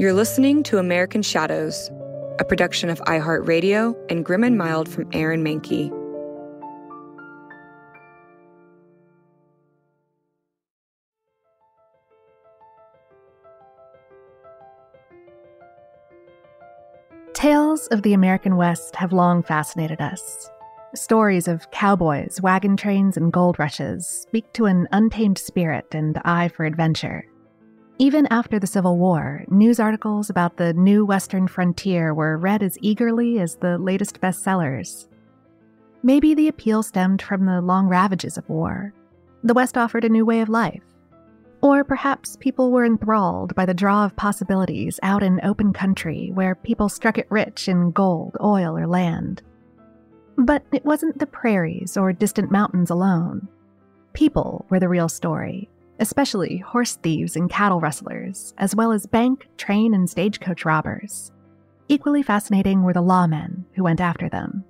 You're listening to American Shadows, a production of iHeartRadio and Grim and Mild from Aaron Mahnke. Tales of the American West have long fascinated us. Stories of cowboys, wagon trains, and gold rushes speak to an untamed spirit and eye for adventure. Even after the Civil War, news articles about the new Western frontier were read as eagerly as the latest bestsellers. Maybe the appeal stemmed from the long ravages of war. The West offered a new way of life. Or perhaps people were enthralled by the draw of possibilities out in open country where people struck it rich in gold, oil, or land. But it wasn't the prairies or distant mountains alone. People were the real story, especially horse thieves and cattle rustlers, as well as bank, train, and stagecoach robbers. Equally fascinating were the lawmen who went after them.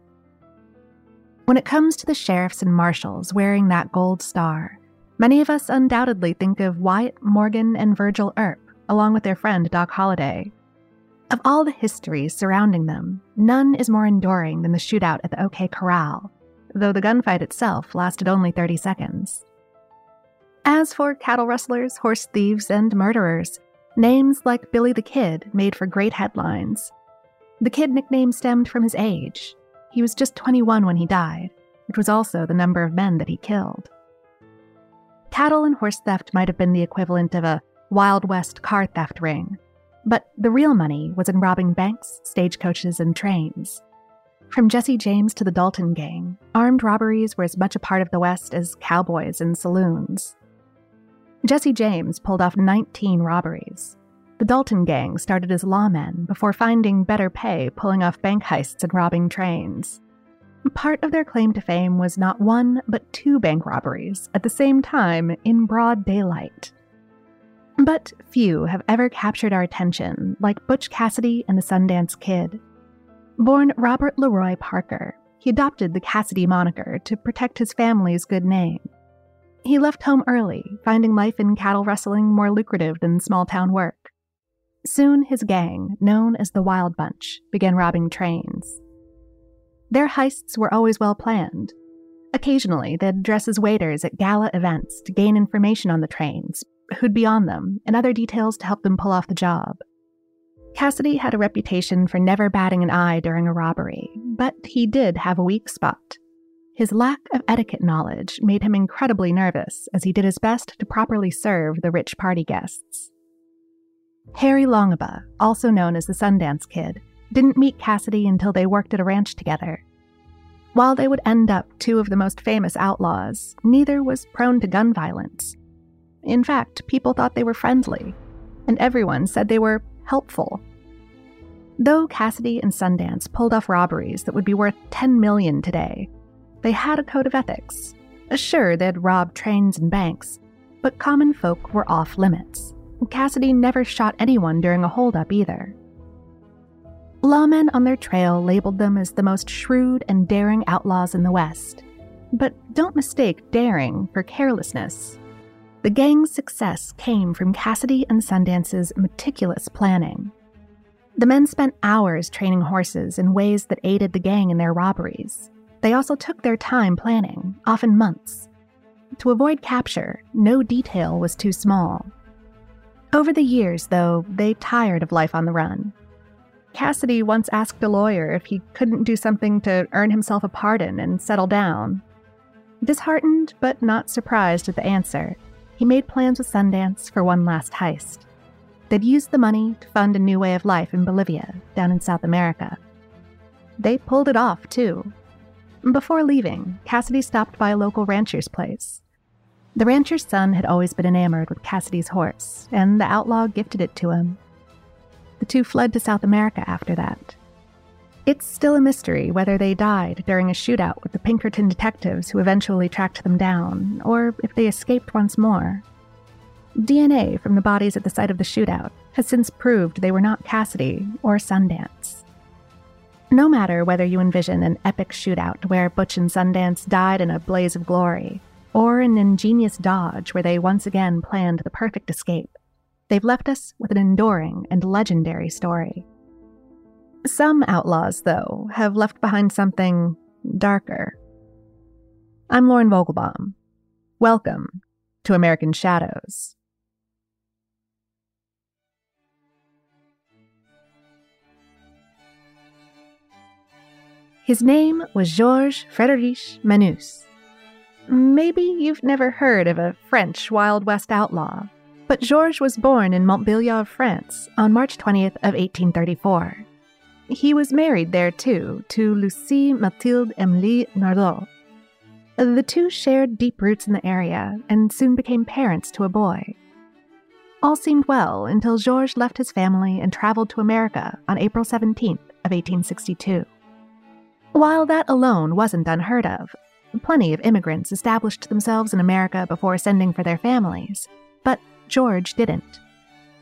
When it comes to the sheriffs and marshals wearing that gold star, many of us undoubtedly think of Wyatt Morgan and Virgil Earp, along with their friend Doc Holliday. Of all the histories surrounding them, none is more enduring than the shootout at the OK Corral, though the gunfight itself lasted only 30 seconds. As for cattle rustlers, horse thieves, and murderers, names like Billy the Kid made for great headlines. The Kid nickname stemmed from his age. He was just 21 when he died, which was also the number of men that he killed. Cattle and horse theft might have been the equivalent of a Wild West car theft ring, but the real money was in robbing banks, stagecoaches, and trains. From Jesse James to the Dalton Gang, armed robberies were as much a part of the West as cowboys and saloons. Jesse James pulled off 19 robberies. The Dalton Gang started as lawmen before finding better pay pulling off bank heists and robbing trains. Part of their claim to fame was not one, but two bank robberies at the same time in broad daylight. But few have ever captured our attention like Butch Cassidy and the Sundance Kid. Born Robert Leroy Parker, he adopted the Cassidy moniker to protect his family's good name. He left home early, finding life in cattle rustling more lucrative than small town work. Soon his gang, known as the Wild Bunch, began robbing trains. Their heists were always well planned. Occasionally, they'd dress as waiters at gala events to gain information on the trains, who'd be on them, and other details to help them pull off the job. Cassidy had a reputation for never batting an eye during a robbery, but he did have a weak spot. His lack of etiquette knowledge made him incredibly nervous as he did his best to properly serve the rich party guests. Harry Longabaugh, also known as the Sundance Kid, didn't meet Cassidy until they worked at a ranch together. While they would end up two of the most famous outlaws, neither was prone to gun violence. In fact, people thought they were friendly, and everyone said they were helpful. Though Cassidy and Sundance pulled off robberies that would be worth 10 million today, they had a code of ethics. Sure, they'd robbed trains and banks, but common folk were off limits. Cassidy never shot anyone during a holdup either. Lawmen on their trail labeled them as the most shrewd and daring outlaws in the West. But don't mistake daring for carelessness. The gang's success came from Cassidy and Sundance's meticulous planning. The men spent hours training horses in ways that aided the gang in their robberies. They also took their time planning, often months. To avoid capture, no detail was too small. Over the years, though, they tired of life on the run. Cassidy once asked a lawyer if he couldn't do something to earn himself a pardon and settle down. Disheartened but not surprised at the answer, he made plans with Sundance for one last heist. They'd use the money to fund a new way of life in Bolivia, down in South America. They pulled it off, too. Before leaving, Cassidy stopped by a local rancher's place. The rancher's son had always been enamored with Cassidy's horse, and the outlaw gifted it to him. The two fled to South America after that. It's still a mystery whether they died during a shootout with the Pinkerton detectives who eventually tracked them down, or if they escaped once more. DNA from the bodies at the site of the shootout has since proved they were not Cassidy or Sundance. No matter whether you envision an epic shootout where Butch and Sundance died in a blaze of glory, or an ingenious dodge where they once again planned the perfect escape, they've left us with an enduring and legendary story. Some outlaws, though, have left behind something darker. I'm Lauren Vogelbaum. Welcome to American Shadows. His name was Georges Frédéric Manus. Maybe you've never heard of a French Wild West outlaw, but Georges was born in Montbéliard, France, on March 20th of 1834. He was married there, too, to Lucie Mathilde Emilie Nardot. The two shared deep roots in the area and soon became parents to a boy. All seemed well until Georges left his family and traveled to America on April 17th of 1862. While that alone wasn't unheard of, plenty of immigrants established themselves in America before sending for their families, but George didn't.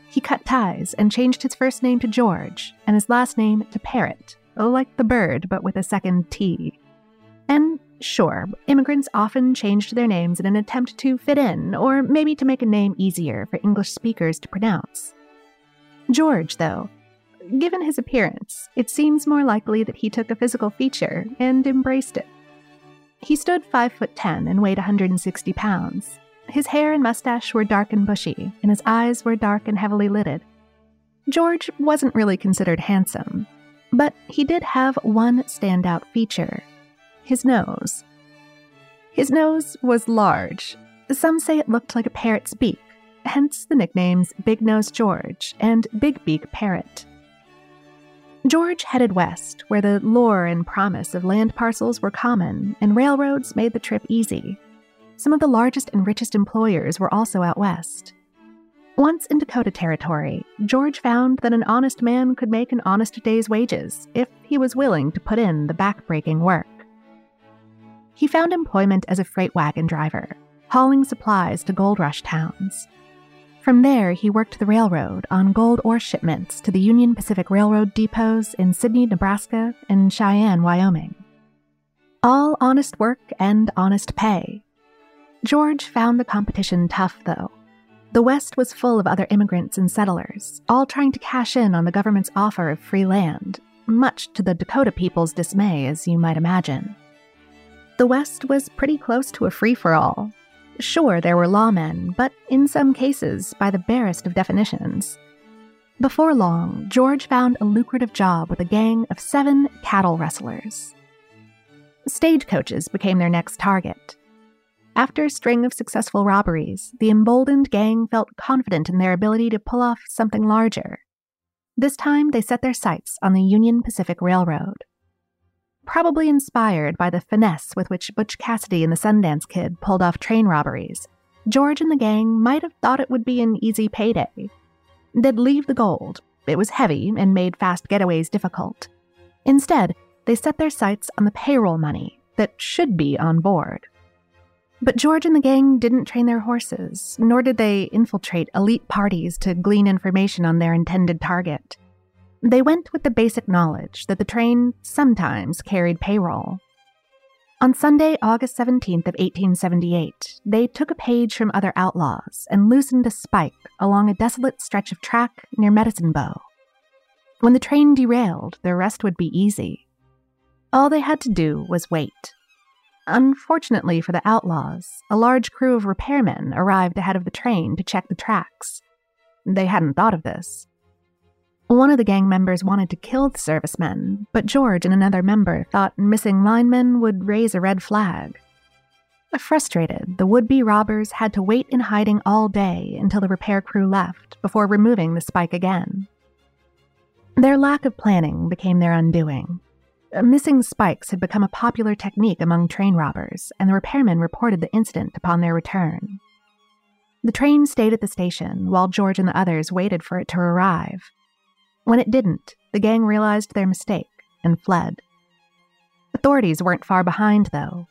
He cut ties and changed his first name to George and his last name to Parrott, like the bird but with a second T. And sure, immigrants often changed their names in an attempt to fit in, or maybe to make a name easier for English speakers to pronounce. George, though, Given his appearance, it seems more likely that he took a physical feature and embraced it. He stood 5 foot 10 and weighed 160 pounds. His hair and mustache were dark and bushy, and his eyes were dark and heavily lidded. George wasn't really considered handsome, but he did have one standout feature his nose. His nose was large. Some say it looked like a parrot's beak, hence the nicknames Big Nose George and Big Beak Parrot. George headed west, where the lure and promise of land parcels were common and railroads made the trip easy. Some of the largest and richest employers were also out west. Once in Dakota Territory, George found that an honest man could make an honest day's wages if he was willing to put in the backbreaking work. He found employment as a freight wagon driver, hauling supplies to gold rush towns. From there, he worked the railroad on gold ore shipments to the Union Pacific Railroad depots in Sidney, Nebraska, and Cheyenne, Wyoming. All honest work and honest pay. George found the competition tough, though. The West was full of other immigrants and settlers, all trying to cash in on the government's offer of free land, much to the Dakota people's dismay, as you might imagine. The West was pretty close to a free for all, Sure, there were lawmen, but in some cases, by the barest of definitions. Before long, George found a lucrative job with a gang of seven cattle rustlers. Stagecoaches became their next target. After a string of successful robberies, the emboldened gang felt confident in their ability to pull off something larger. This time, they set their sights on the Union Pacific Railroad probably inspired by the finesse with which Butch Cassidy and the Sundance Kid pulled off train robberies. George and the gang might have thought it would be an easy payday. They'd leave the gold. It was heavy and made fast getaways difficult. Instead, they set their sights on the payroll money that should be on board. But George and the gang didn't train their horses, nor did they infiltrate elite parties to glean information on their intended target. They went with the basic knowledge that the train sometimes carried payroll. On Sunday, August 17th of 1878, they took a page from other outlaws and loosened a spike along a desolate stretch of track near Medicine Bow. When the train derailed, the rest would be easy. All they had to do was wait. Unfortunately for the outlaws, a large crew of repairmen arrived ahead of the train to check the tracks. They hadn't thought of this. One of the gang members wanted to kill the servicemen, but George and another member thought missing linemen would raise a red flag. Frustrated, the would be robbers had to wait in hiding all day until the repair crew left before removing the spike again. Their lack of planning became their undoing. Missing spikes had become a popular technique among train robbers, and the repairmen reported the incident upon their return. The train stayed at the station while George and the others waited for it to arrive. When it didn't, the gang realized their mistake and fled. Authorities weren't far behind, though.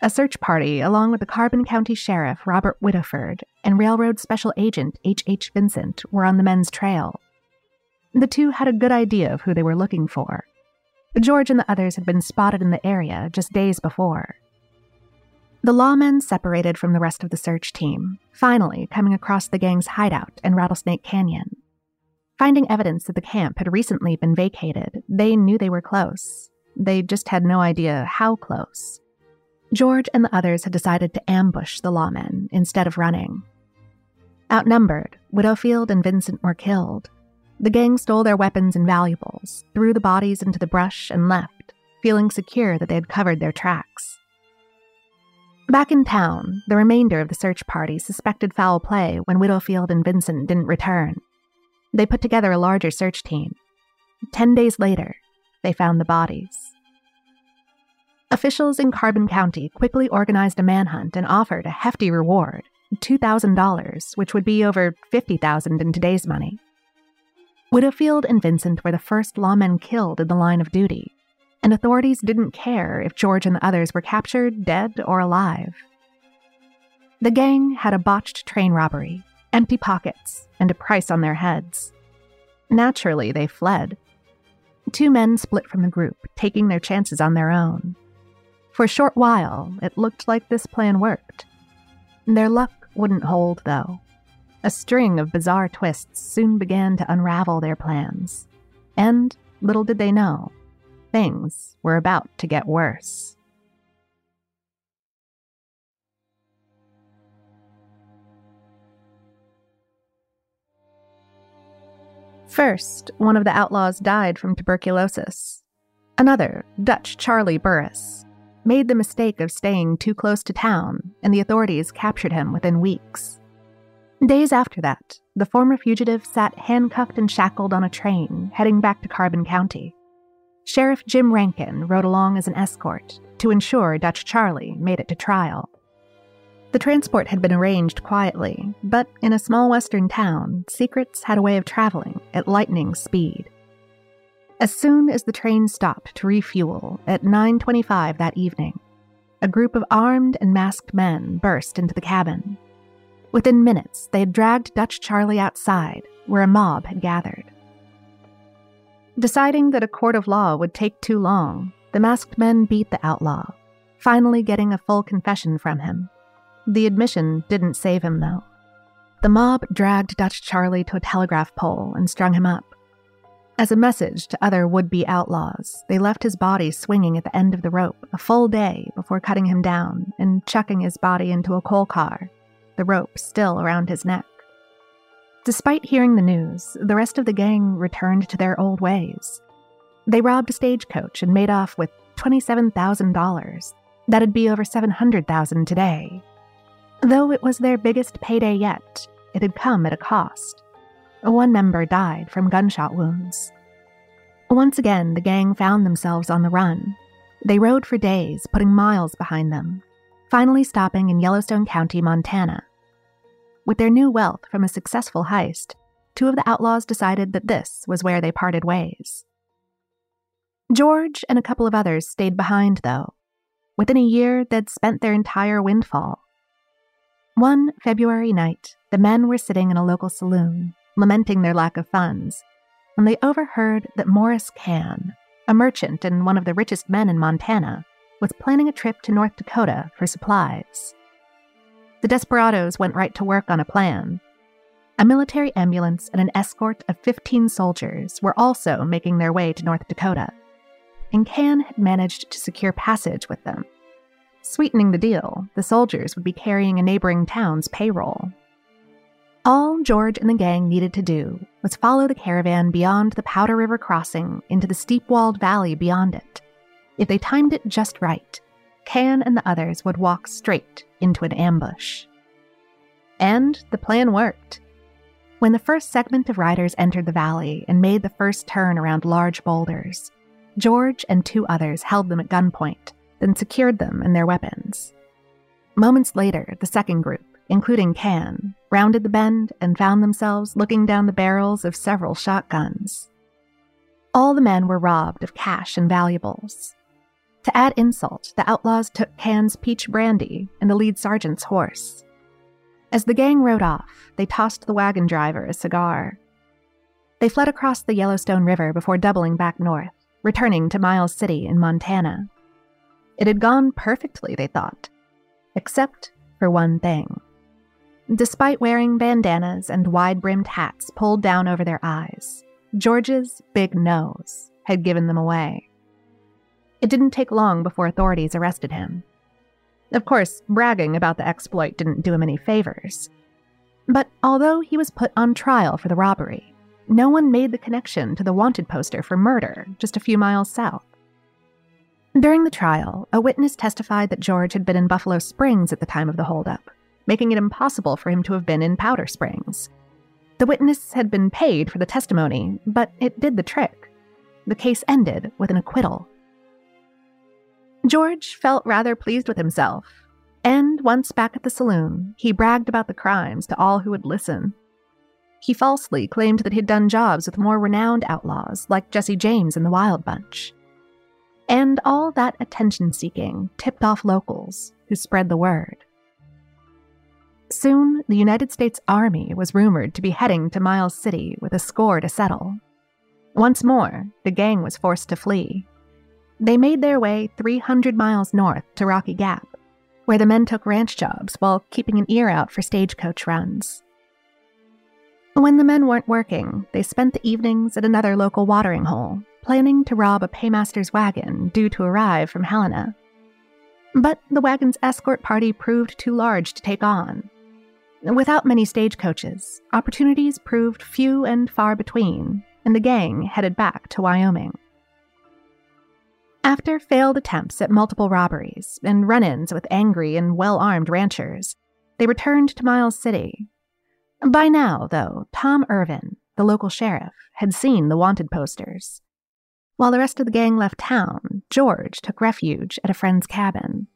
A search party, along with the Carbon County Sheriff Robert Widowfield and Railroad Special Agent H. H. Vincent, were on the men's trail. The two had a good idea of who they were looking for. George and the others had been spotted in the area just days before. The lawmen separated from the rest of the search team, finally coming across the gang's hideout in Rattlesnake Canyon. Finding evidence that the camp had recently been vacated, they knew they were close. They just had no idea how close. George and the others had decided to ambush the lawmen instead of running. Outnumbered, Widowfield and Vincent were killed. The gang stole their weapons and valuables, threw the bodies into the brush, and left, feeling secure that they had covered their tracks. Back in town, the remainder of the search party suspected foul play when Widowfield and Vincent didn't return. They put together a larger search team. Ten days later, they found the bodies. Officials in Carbon County quickly organized a manhunt and offered a hefty reward $2,000, which would be over 50,000 in today's money. Widowfield and Vincent were the first lawmen killed in the line of duty, and authorities didn't care if George and the others were captured, dead, or alive. The gang had a botched train robbery, empty pockets, and a price on their heads. Naturally, they fled. Two men split from the group, taking their chances on their own. For a short while, it looked like this plan worked. Their luck wouldn't hold, though. A string of bizarre twists soon began to unravel their plans. And, little did they know, Things were about to get worse. First, one of the outlaws died from tuberculosis. Another, Dutch Charlie Burris, made the mistake of staying too close to town, and the authorities captured him within weeks. Days after that, the former fugitive sat handcuffed and shackled on a train heading back to Carbon County. Sheriff Jim Rankin rode along as an escort to ensure Dutch Charlie made it to trial. The transport had been arranged quietly, but in a small western town, secrets had a way of traveling at lightning speed. As soon as the train stopped to refuel at 9:25 that evening, a group of armed and masked men burst into the cabin. Within minutes, they had dragged Dutch Charlie outside, where a mob had gathered. Deciding that a court of law would take too long, the masked men beat the outlaw, finally getting a full confession from him. The admission didn't save him, though. The mob dragged Dutch Charlie to a telegraph pole and strung him up. As a message to other would be outlaws, they left his body swinging at the end of the rope a full day before cutting him down and chucking his body into a coal car, the rope still around his neck. Despite hearing the news, the rest of the gang returned to their old ways. They robbed a stagecoach and made off with $27,000. That'd be over 700,000 today. Though it was their biggest payday yet, it had come at a cost. One member died from gunshot wounds. Once again, the gang found themselves on the run. They rode for days, putting miles behind them, finally stopping in Yellowstone County, Montana. With their new wealth from a successful heist, two of the outlaws decided that this was where they parted ways. George and a couple of others stayed behind, though. Within a year, they'd spent their entire windfall. One February night, the men were sitting in a local saloon, lamenting their lack of funds, when they overheard that Morris Cahn, a merchant and one of the richest men in Montana, was planning a trip to North Dakota for supplies. The desperados went right to work on a plan. A military ambulance and an escort of 15 soldiers were also making their way to North Dakota, and Cahn had managed to secure passage with them. Sweetening the deal, the soldiers would be carrying a neighboring town's payroll. All George and the gang needed to do was follow the caravan beyond the Powder River crossing into the steep walled valley beyond it. If they timed it just right, Cahn and the others would walk straight into an ambush. And the plan worked. When the first segment of riders entered the valley and made the first turn around large boulders, George and two others held them at gunpoint, then secured them and their weapons. Moments later, the second group, including Cahn, rounded the bend and found themselves looking down the barrels of several shotguns. All the men were robbed of cash and valuables. To add insult, the outlaws took Cahn's peach brandy and the lead sergeant's horse. As the gang rode off, they tossed the wagon driver a cigar. They fled across the Yellowstone River before doubling back north, returning to Miles City in Montana. It had gone perfectly, they thought, except for one thing. Despite wearing bandanas and wide brimmed hats pulled down over their eyes, George's big nose had given them away. It didn't take long before authorities arrested him. Of course, bragging about the exploit didn't do him any favors. But although he was put on trial for the robbery, no one made the connection to the wanted poster for murder just a few miles south. During the trial, a witness testified that George had been in Buffalo Springs at the time of the holdup, making it impossible for him to have been in Powder Springs. The witness had been paid for the testimony, but it did the trick. The case ended with an acquittal. George felt rather pleased with himself, and once back at the saloon, he bragged about the crimes to all who would listen. He falsely claimed that he'd done jobs with more renowned outlaws like Jesse James and the Wild Bunch. And all that attention seeking tipped off locals who spread the word. Soon, the United States Army was rumored to be heading to Miles City with a score to settle. Once more, the gang was forced to flee. They made their way 300 miles north to Rocky Gap, where the men took ranch jobs while keeping an ear out for stagecoach runs. When the men weren't working, they spent the evenings at another local watering hole, planning to rob a paymaster's wagon due to arrive from Helena. But the wagon's escort party proved too large to take on, Without many stagecoaches, opportunities proved few and far between, and the gang headed back to Wyoming. After failed attempts at multiple robberies and run ins with angry and well armed ranchers, they returned to Miles City. By now, though, Tom Irvine, the local sheriff, had seen the wanted posters. While the rest of the gang left town, George took refuge at a friend's cabin.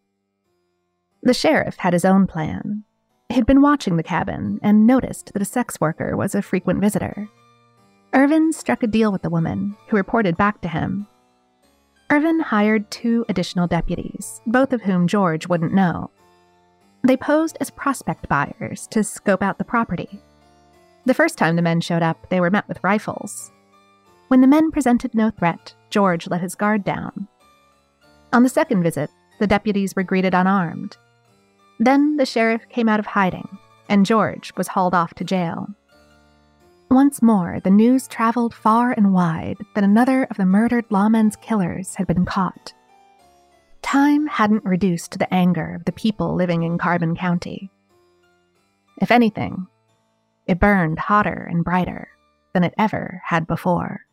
The sheriff had his own plan, he had been watching the cabin and noticed that a sex worker was a frequent visitor. Irvine struck a deal with the woman, who reported back to him. Irvine hired two additional deputies, both of whom George wouldn't know. They posed as prospect buyers to scope out the property. The first time the men showed up, they were met with rifles. When the men presented no threat, George let his guard down. On the second visit, the deputies were greeted unarmed, then the sheriff came out of hiding, and George was hauled off to jail. Once more, the news traveled far and wide that another of the murdered lawmen's killers had been caught. Time hadn't reduced the anger of the people living in Carbon County. If anything, it burned hotter and brighter than it ever had before.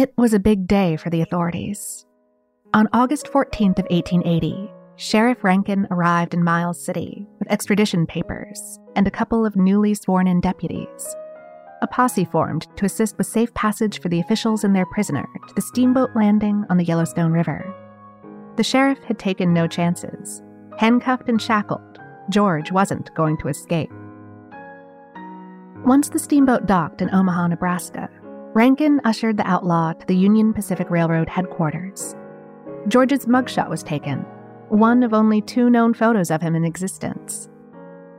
It was a big day for the authorities. On August 14th of 1880, Sheriff Rankin arrived in Miles City with extradition papers and a couple of newly sworn-in deputies. A posse formed to assist with safe passage for the officials and their prisoner to the steamboat landing on the Yellowstone River. The sheriff had taken no chances. Handcuffed and shackled, George wasn't going to escape. Once the steamboat docked in Omaha, Nebraska, Rankin ushered the outlaw to the Union Pacific Railroad headquarters. George's mugshot was taken, one of only two known photos of him in existence.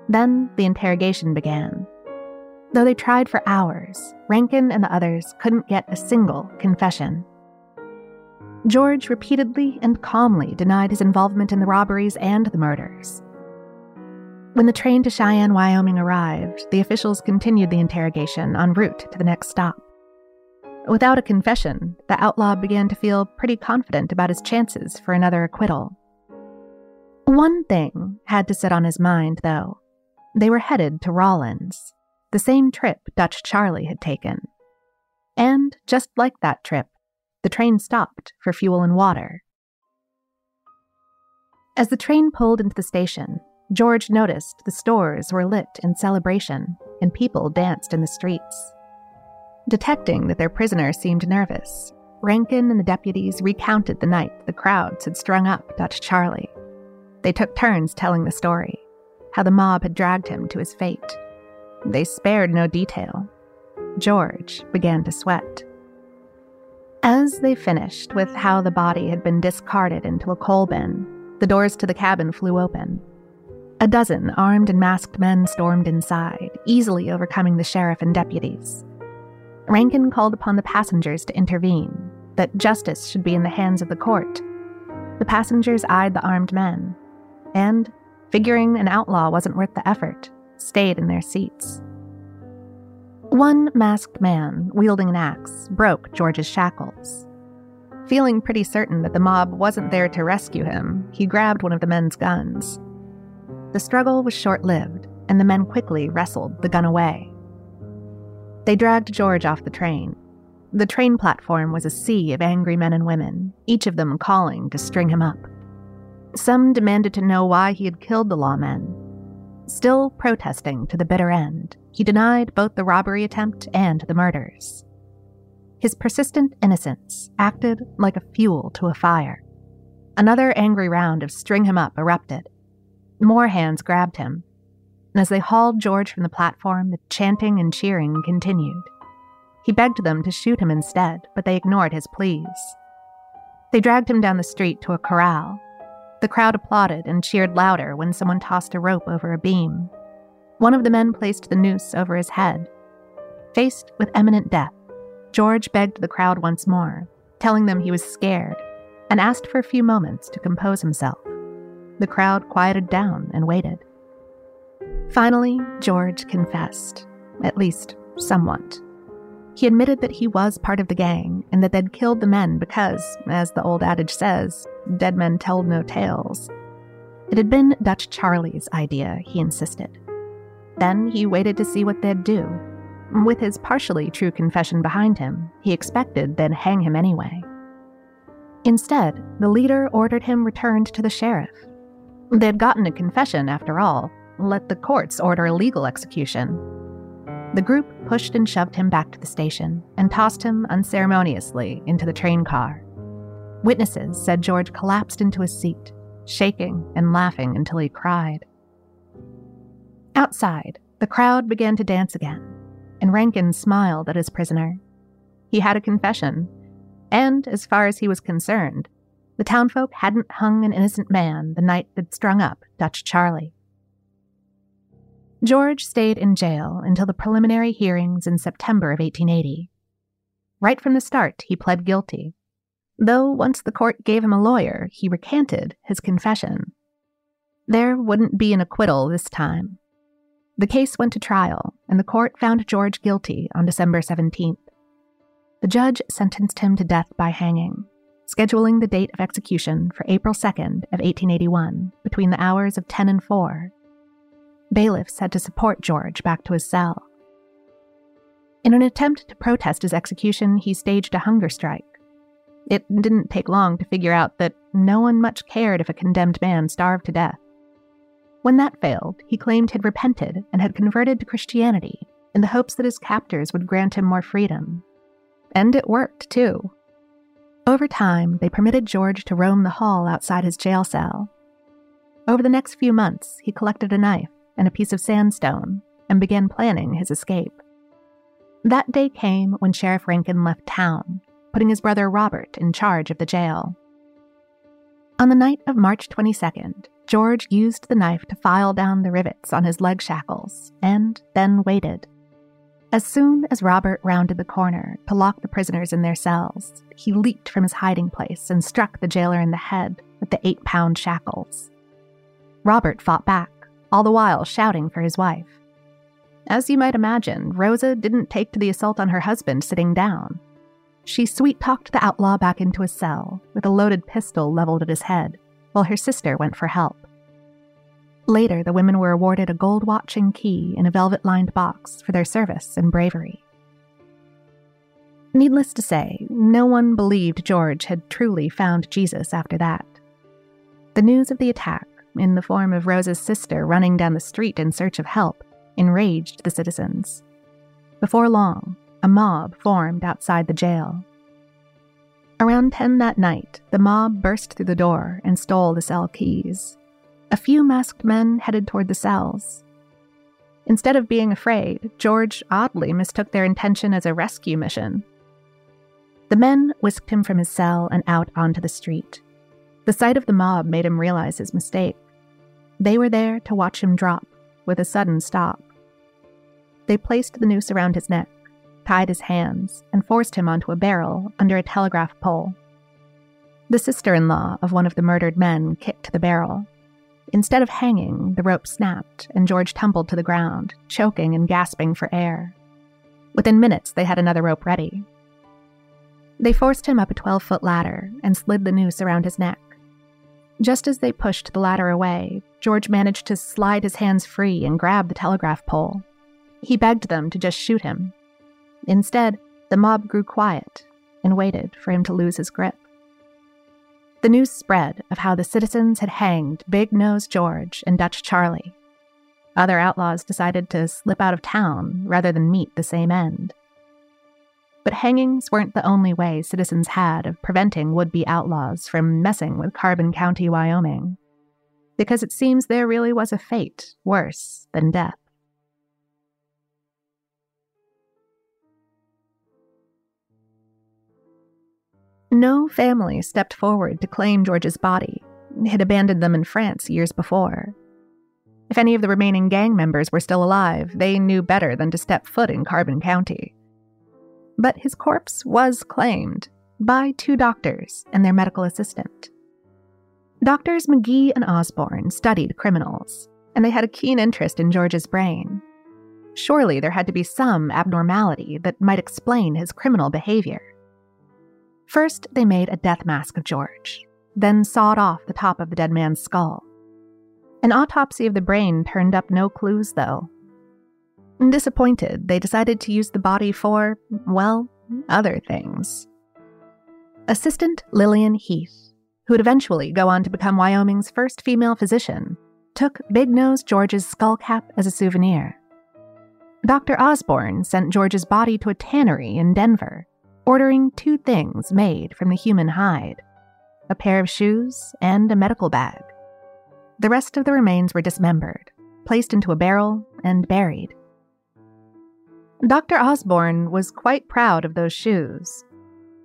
Then the interrogation began. Though they tried for hours, Rankin and the others couldn't get a single confession. George repeatedly and calmly denied his involvement in the robberies and the murders. When the train to Cheyenne, Wyoming arrived, the officials continued the interrogation en route to the next stop. Without a confession, the outlaw began to feel pretty confident about his chances for another acquittal. One thing had to sit on his mind, though. They were headed to Rawlins, the same trip Dutch Charlie had taken. And just like that trip, the train stopped for fuel and water. As the train pulled into the station, George noticed the stores were lit in celebration and people danced in the streets. Detecting that their prisoner seemed nervous, Rankin and the deputies recounted the night the crowds had strung up Dutch Charlie. They took turns telling the story, how the mob had dragged him to his fate. They spared no detail. George began to sweat. As they finished with how the body had been discarded into a coal bin, the doors to the cabin flew open. A dozen armed and masked men stormed inside, easily overcoming the sheriff and deputies. Rankin called upon the passengers to intervene, that justice should be in the hands of the court. The passengers eyed the armed men, and, figuring an outlaw wasn't worth the effort, stayed in their seats. One masked man, wielding an axe, broke George's shackles. Feeling pretty certain that the mob wasn't there to rescue him, he grabbed one of the men's guns. The struggle was short lived, and the men quickly wrestled the gun away. They dragged George off the train. The train platform was a sea of angry men and women, each of them calling to string him up. Some demanded to know why he had killed the lawmen, Still protesting to the bitter end, he denied both the robbery attempt and the murders. His persistent innocence acted like a fuel to a fire. Another angry round of string him up erupted. More hands grabbed him, and as they hauled George from the platform, the chanting and cheering continued. He begged them to shoot him instead, but they ignored his pleas. They dragged him down the street to a corral the crowd applauded and cheered louder when someone tossed a rope over a beam. One of the men placed the noose over his head. Faced with imminent death, George begged the crowd once more, telling them he was scared, and asked for a few moments to compose himself. The crowd quieted down and waited. Finally, George confessed, at least somewhat. He admitted that he was part of the gang and that they'd killed the men because, as the old adage says, dead men tell no tales. It had been Dutch Charlie's idea, he insisted. Then he waited to see what they'd do. With his partially true confession behind him, he expected they'd hang him anyway. Instead, the leader ordered him returned to the sheriff. They'd gotten a confession, after all. Let the courts order a legal execution. The group pushed and shoved him back to the station and tossed him unceremoniously into the train car. Witnesses said George collapsed into his seat, shaking and laughing until he cried. Outside, the crowd began to dance again, and Rankin smiled at his prisoner. He had a confession, and, as far as he was concerned, the townfolk hadn't hung an innocent man the night they'd strung up Dutch Charlie. George stayed in jail until the preliminary hearings in September of 1880. Right from the start, he pled guilty. Though once the court gave him a lawyer, he recanted his confession. There wouldn't be an acquittal this time. The case went to trial, and the court found George guilty on December 17th. The judge sentenced him to death by hanging, scheduling the date of execution for April 2nd of 1881 between the hours of 10 and 4 bailiffs had to support George back to his cell. In an attempt to protest his execution, he staged a hunger strike. It didn't take long to figure out that no one much cared if a condemned man starved to death. When that failed, he claimed he'd repented and had converted to Christianity in the hopes that his captors would grant him more freedom. And it worked, too. Over time, they permitted George to roam the hall outside his jail cell. Over the next few months, he collected a knife and a piece of sandstone and began planning his escape. That day came when Sheriff Rankin left town, putting his brother Robert in charge of the jail. On the night of March 22nd, George used the knife to file down the rivets on his leg shackles and then waited. As soon as Robert rounded the corner to lock the prisoners in their cells, he leaped from his hiding place and struck the jailer in the head with the eight pound shackles. Robert fought back, all the while shouting for his wife. As you might imagine, Rosa didn't take to the assault on her husband sitting down. She sweet talked the outlaw back into his cell with a loaded pistol leveled at his head, while her sister went for help. Later, the women were awarded a gold watch and key in a velvet lined box for their service and bravery. Needless to say, no one believed George had truly found Jesus after that. The news of the attack, in the form of Rose's sister running down the street in search of help, enraged the citizens. Before long, a mob formed outside the jail. Around 10 that night, the mob burst through the door and stole the cell keys. A few masked men headed toward the cells. Instead of being afraid, George oddly mistook their intention as a rescue mission. The men whisked him from his cell and out onto the street. The sight of the mob made him realize his mistake. They were there to watch him drop, with a sudden stop. They placed the noose around his neck, tied his hands, and forced him onto a barrel under a telegraph pole. The sister in law of one of the murdered men kicked the barrel. Instead of hanging, the rope snapped, and George tumbled to the ground, choking and gasping for air. Within minutes, they had another rope ready. They forced him up a 12 foot ladder and slid the noose around his neck. Just as they pushed the ladder away, George managed to slide his hands free and grab the telegraph pole. He begged them to just shoot him. Instead, the mob grew quiet and waited for him to lose his grip. The news spread of how the citizens had hanged Big Nose George and Dutch Charlie. Other outlaws decided to slip out of town rather than meet the same end. But hangings weren't the only way citizens had of preventing would be outlaws from messing with Carbon County, Wyoming. Because it seems there really was a fate worse than death. No family stepped forward to claim George's body. It had abandoned them in France years before. If any of the remaining gang members were still alive, they knew better than to step foot in Carbon County. But his corpse was claimed by two doctors and their medical assistant. Doctors Maghee and Osborne studied criminals, and they had a keen interest in George's brain. Surely there had to be some abnormality that might explain his criminal behavior. First, they made a death mask of George, then sawed off the top of the dead man's skull. An autopsy of the brain turned up no clues, though. Disappointed, they decided to use the body for, well, other things. Assistant Lillian Heath, who would eventually go on to become Wyoming's first female physician, took Big Nose George's skull cap as a souvenir. Dr. Osborne sent George's body to a tannery in Denver ordering two things made from the human hide a pair of shoes and a medical bag. The rest of the remains were dismembered, placed into a barrel, and buried. Dr. Osborne was quite proud of those shoes.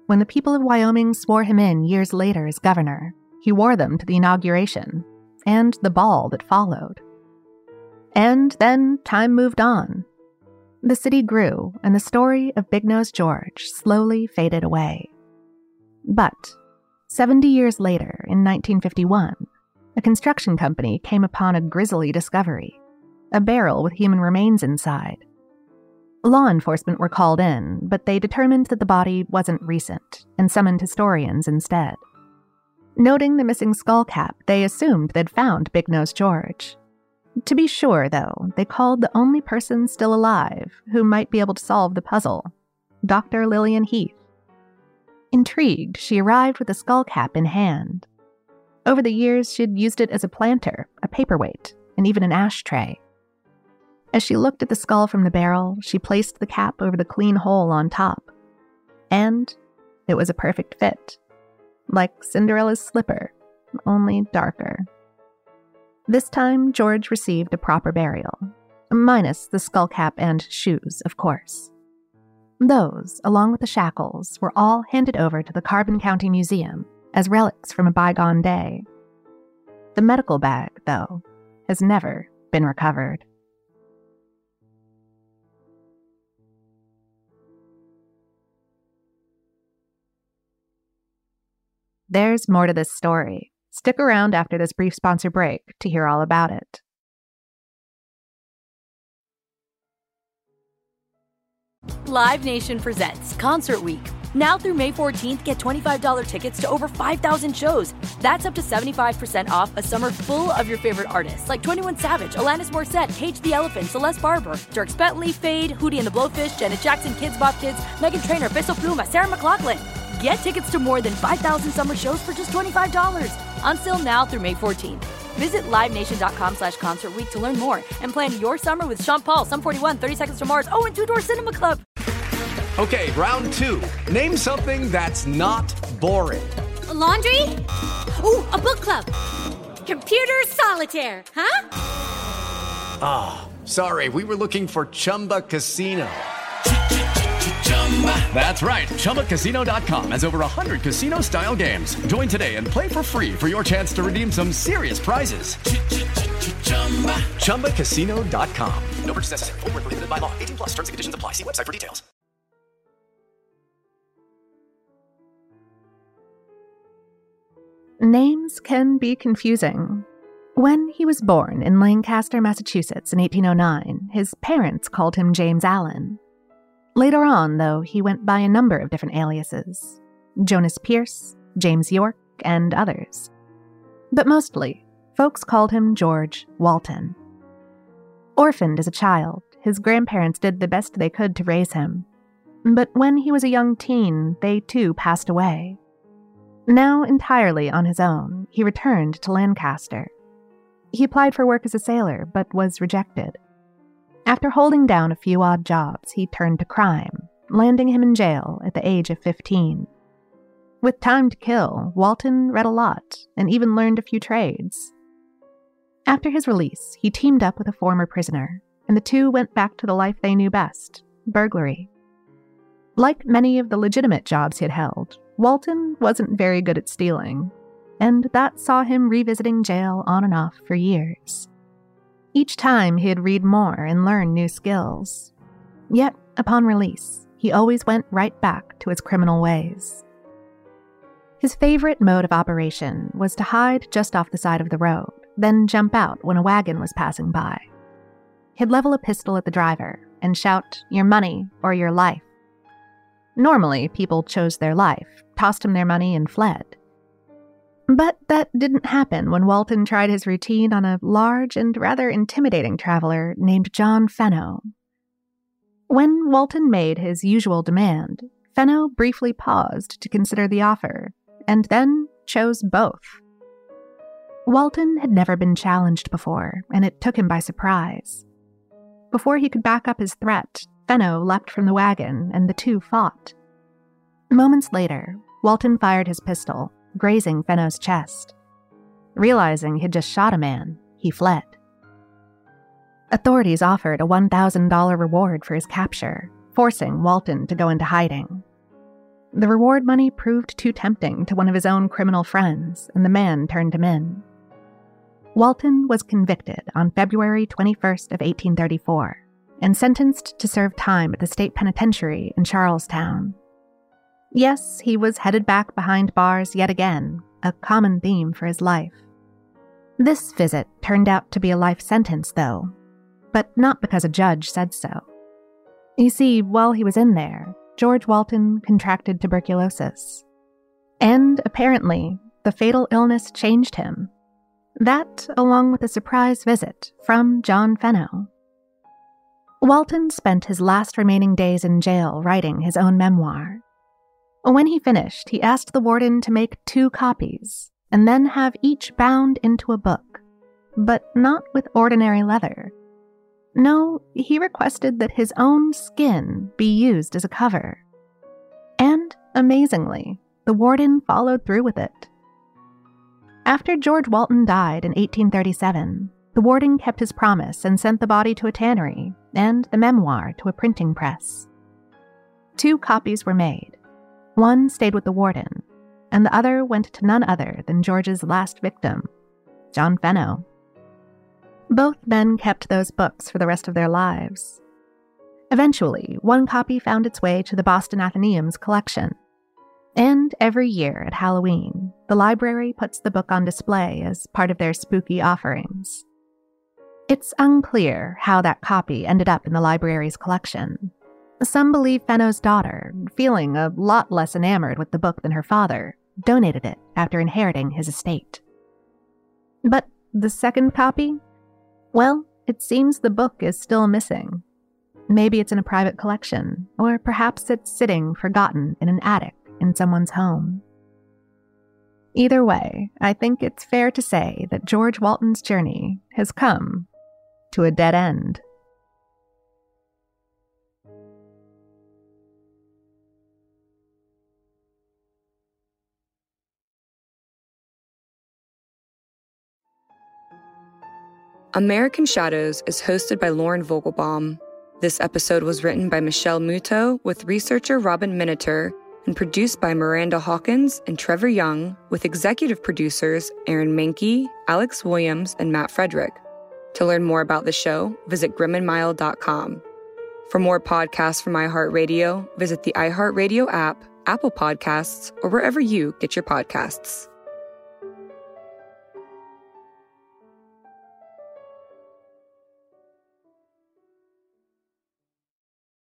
When the people of Wyoming swore him in years later as governor, he wore them to the inauguration and the ball that followed. And then time moved on, the city grew, and the story of Big Nose George slowly faded away. But 70 years later, in 1951, a construction company came upon a grisly discovery a barrel with human remains inside. Law enforcement were called in, but they determined that the body wasn't recent and summoned historians instead. Noting the missing skull cap, they assumed they'd found Big Nose George. To be sure, though, they called the only person still alive who might be able to solve the puzzle Dr. Lillian Heath. Intrigued, she arrived with a skull cap in hand. Over the years, she'd used it as a planter, a paperweight, and even an ashtray. As she looked at the skull from the barrel, she placed the cap over the clean hole on top. And it was a perfect fit. Like Cinderella's slipper, only darker. This time, George received a proper burial, minus the skull cap and shoes, of course. Those, along with the shackles, were all handed over to the Carbon County Museum as relics from a bygone day. The medical bag, though, has never been recovered. There's more to this story, Stick around after this brief sponsor break to hear all about it. Live Nation presents Concert Week. Now through May 14th, get $25 tickets to over 5,000 shows. That's up to 75% off a summer full of your favorite artists like 21 Savage, Alanis Morissette, Cage the Elephant, Celeste Barber, Dierks Bentley, Feid, Hootie and the Blowfish, Janet Jackson, Kidz Bop Kids, Meghan Trainor, Peso Pluma, Sarah McLachlan. Get tickets to more than 5,000 summer shows for just $25. Until now through May 14th. Visit LiveNation.com slash Concert to learn more and plan your summer with Sean Paul, Sum 41, 30 Seconds to Mars, oh, and Two Door Cinema Club. Okay, round two. Name something that's not boring. A laundry? Ooh, a book club. Computer solitaire, huh? Ah, oh, sorry, we were looking for Chumba Casino. That's right. ChumbaCasino.com has over 100 casino style games. Join today and play for free for your chance to redeem some serious prizes. ChumbaCasino.com. No purchase necessary. Full prohibited by law. 18 plus terms and conditions apply. See website for details. Names can be confusing. When he was born in Lancaster, Massachusetts in 1809, his parents called him James Allen. Later on, though, he went by a number of different aliases Jonas Pierce, James York, and others. But mostly, folks called him George Walton. Orphaned as a child, his grandparents did the best they could to raise him. But when he was a young teen, they too passed away. Now entirely on his own, he returned to Lancaster. He applied for work as a sailor, but was rejected. After holding down a few odd jobs, he turned to crime, landing him in jail at the age of 15. With time to kill, Walton read a lot and even learned a few trades. After his release, he teamed up with a former prisoner, and the two went back to the life they knew best burglary. Like many of the legitimate jobs he had held, Walton wasn't very good at stealing, and that saw him revisiting jail on and off for years. Each time he'd read more and learn new skills. Yet, upon release, he always went right back to his criminal ways. His favorite mode of operation was to hide just off the side of the road, then jump out when a wagon was passing by. He'd level a pistol at the driver and shout, Your money or your life. Normally, people chose their life, tossed him their money, and fled. But that didn't happen when Walton tried his routine on a large and rather intimidating traveler named John Fenno. When Walton made his usual demand, Fenno briefly paused to consider the offer, and then chose both. Walton had never been challenged before, and it took him by surprise. Before he could back up his threat, Fenno leapt from the wagon, and the two fought. Moments later, Walton fired his pistol, grazing Fenno's chest. Realizing he'd just shot a man, he fled. Authorities offered a $1,000 reward for his capture, forcing Walton to go into hiding. The reward money proved too tempting to one of his own criminal friends, and the man turned him in. Walton was convicted on February 21st of 1834 and sentenced to serve time at the state penitentiary in Charlestown. Yes, he was headed back behind bars yet again, a common theme for his life. This visit turned out to be a life sentence, though, but not because a judge said so. You see, while he was in there, George Walton contracted tuberculosis. And apparently, the fatal illness changed him. That, along with a surprise visit from John Fenno. Walton spent his last remaining days in jail writing his own memoir, when he finished, he asked the warden to make two copies and then have each bound into a book, but not with ordinary leather. No, he requested that his own skin be used as a cover. And, amazingly, the warden followed through with it. After George Walton died in 1837, the warden kept his promise and sent the body to a tannery and the memoir to a printing press. Two copies were made, one stayed with the warden, and the other went to none other than George's last victim, John Fenno. Both men kept those books for the rest of their lives. Eventually, one copy found its way to the Boston Athenaeum's collection. And every year at Halloween, the library puts the book on display as part of their spooky offerings. It's unclear how that copy ended up in the library's collection, some believe Fenno's daughter, feeling a lot less enamored with the book than her father, donated it after inheriting his estate. But the second copy? Well, it seems the book is still missing. Maybe it's in a private collection, or perhaps it's sitting forgotten in an attic in someone's home. Either way, I think it's fair to say that George Walton's journey has come to a dead end. American Shadows is hosted by Lauren Vogelbaum. This episode was written by Michelle Muto with researcher Robin Miniter and produced by Miranda Hawkins and Trevor Young with executive producers Aaron Mahnke, Alex Williams, and Matt Frederick. To learn more about the show, visit grimandmild.com. For more podcasts from iHeartRadio, visit the iHeartRadio app, Apple Podcasts, or wherever you get your podcasts.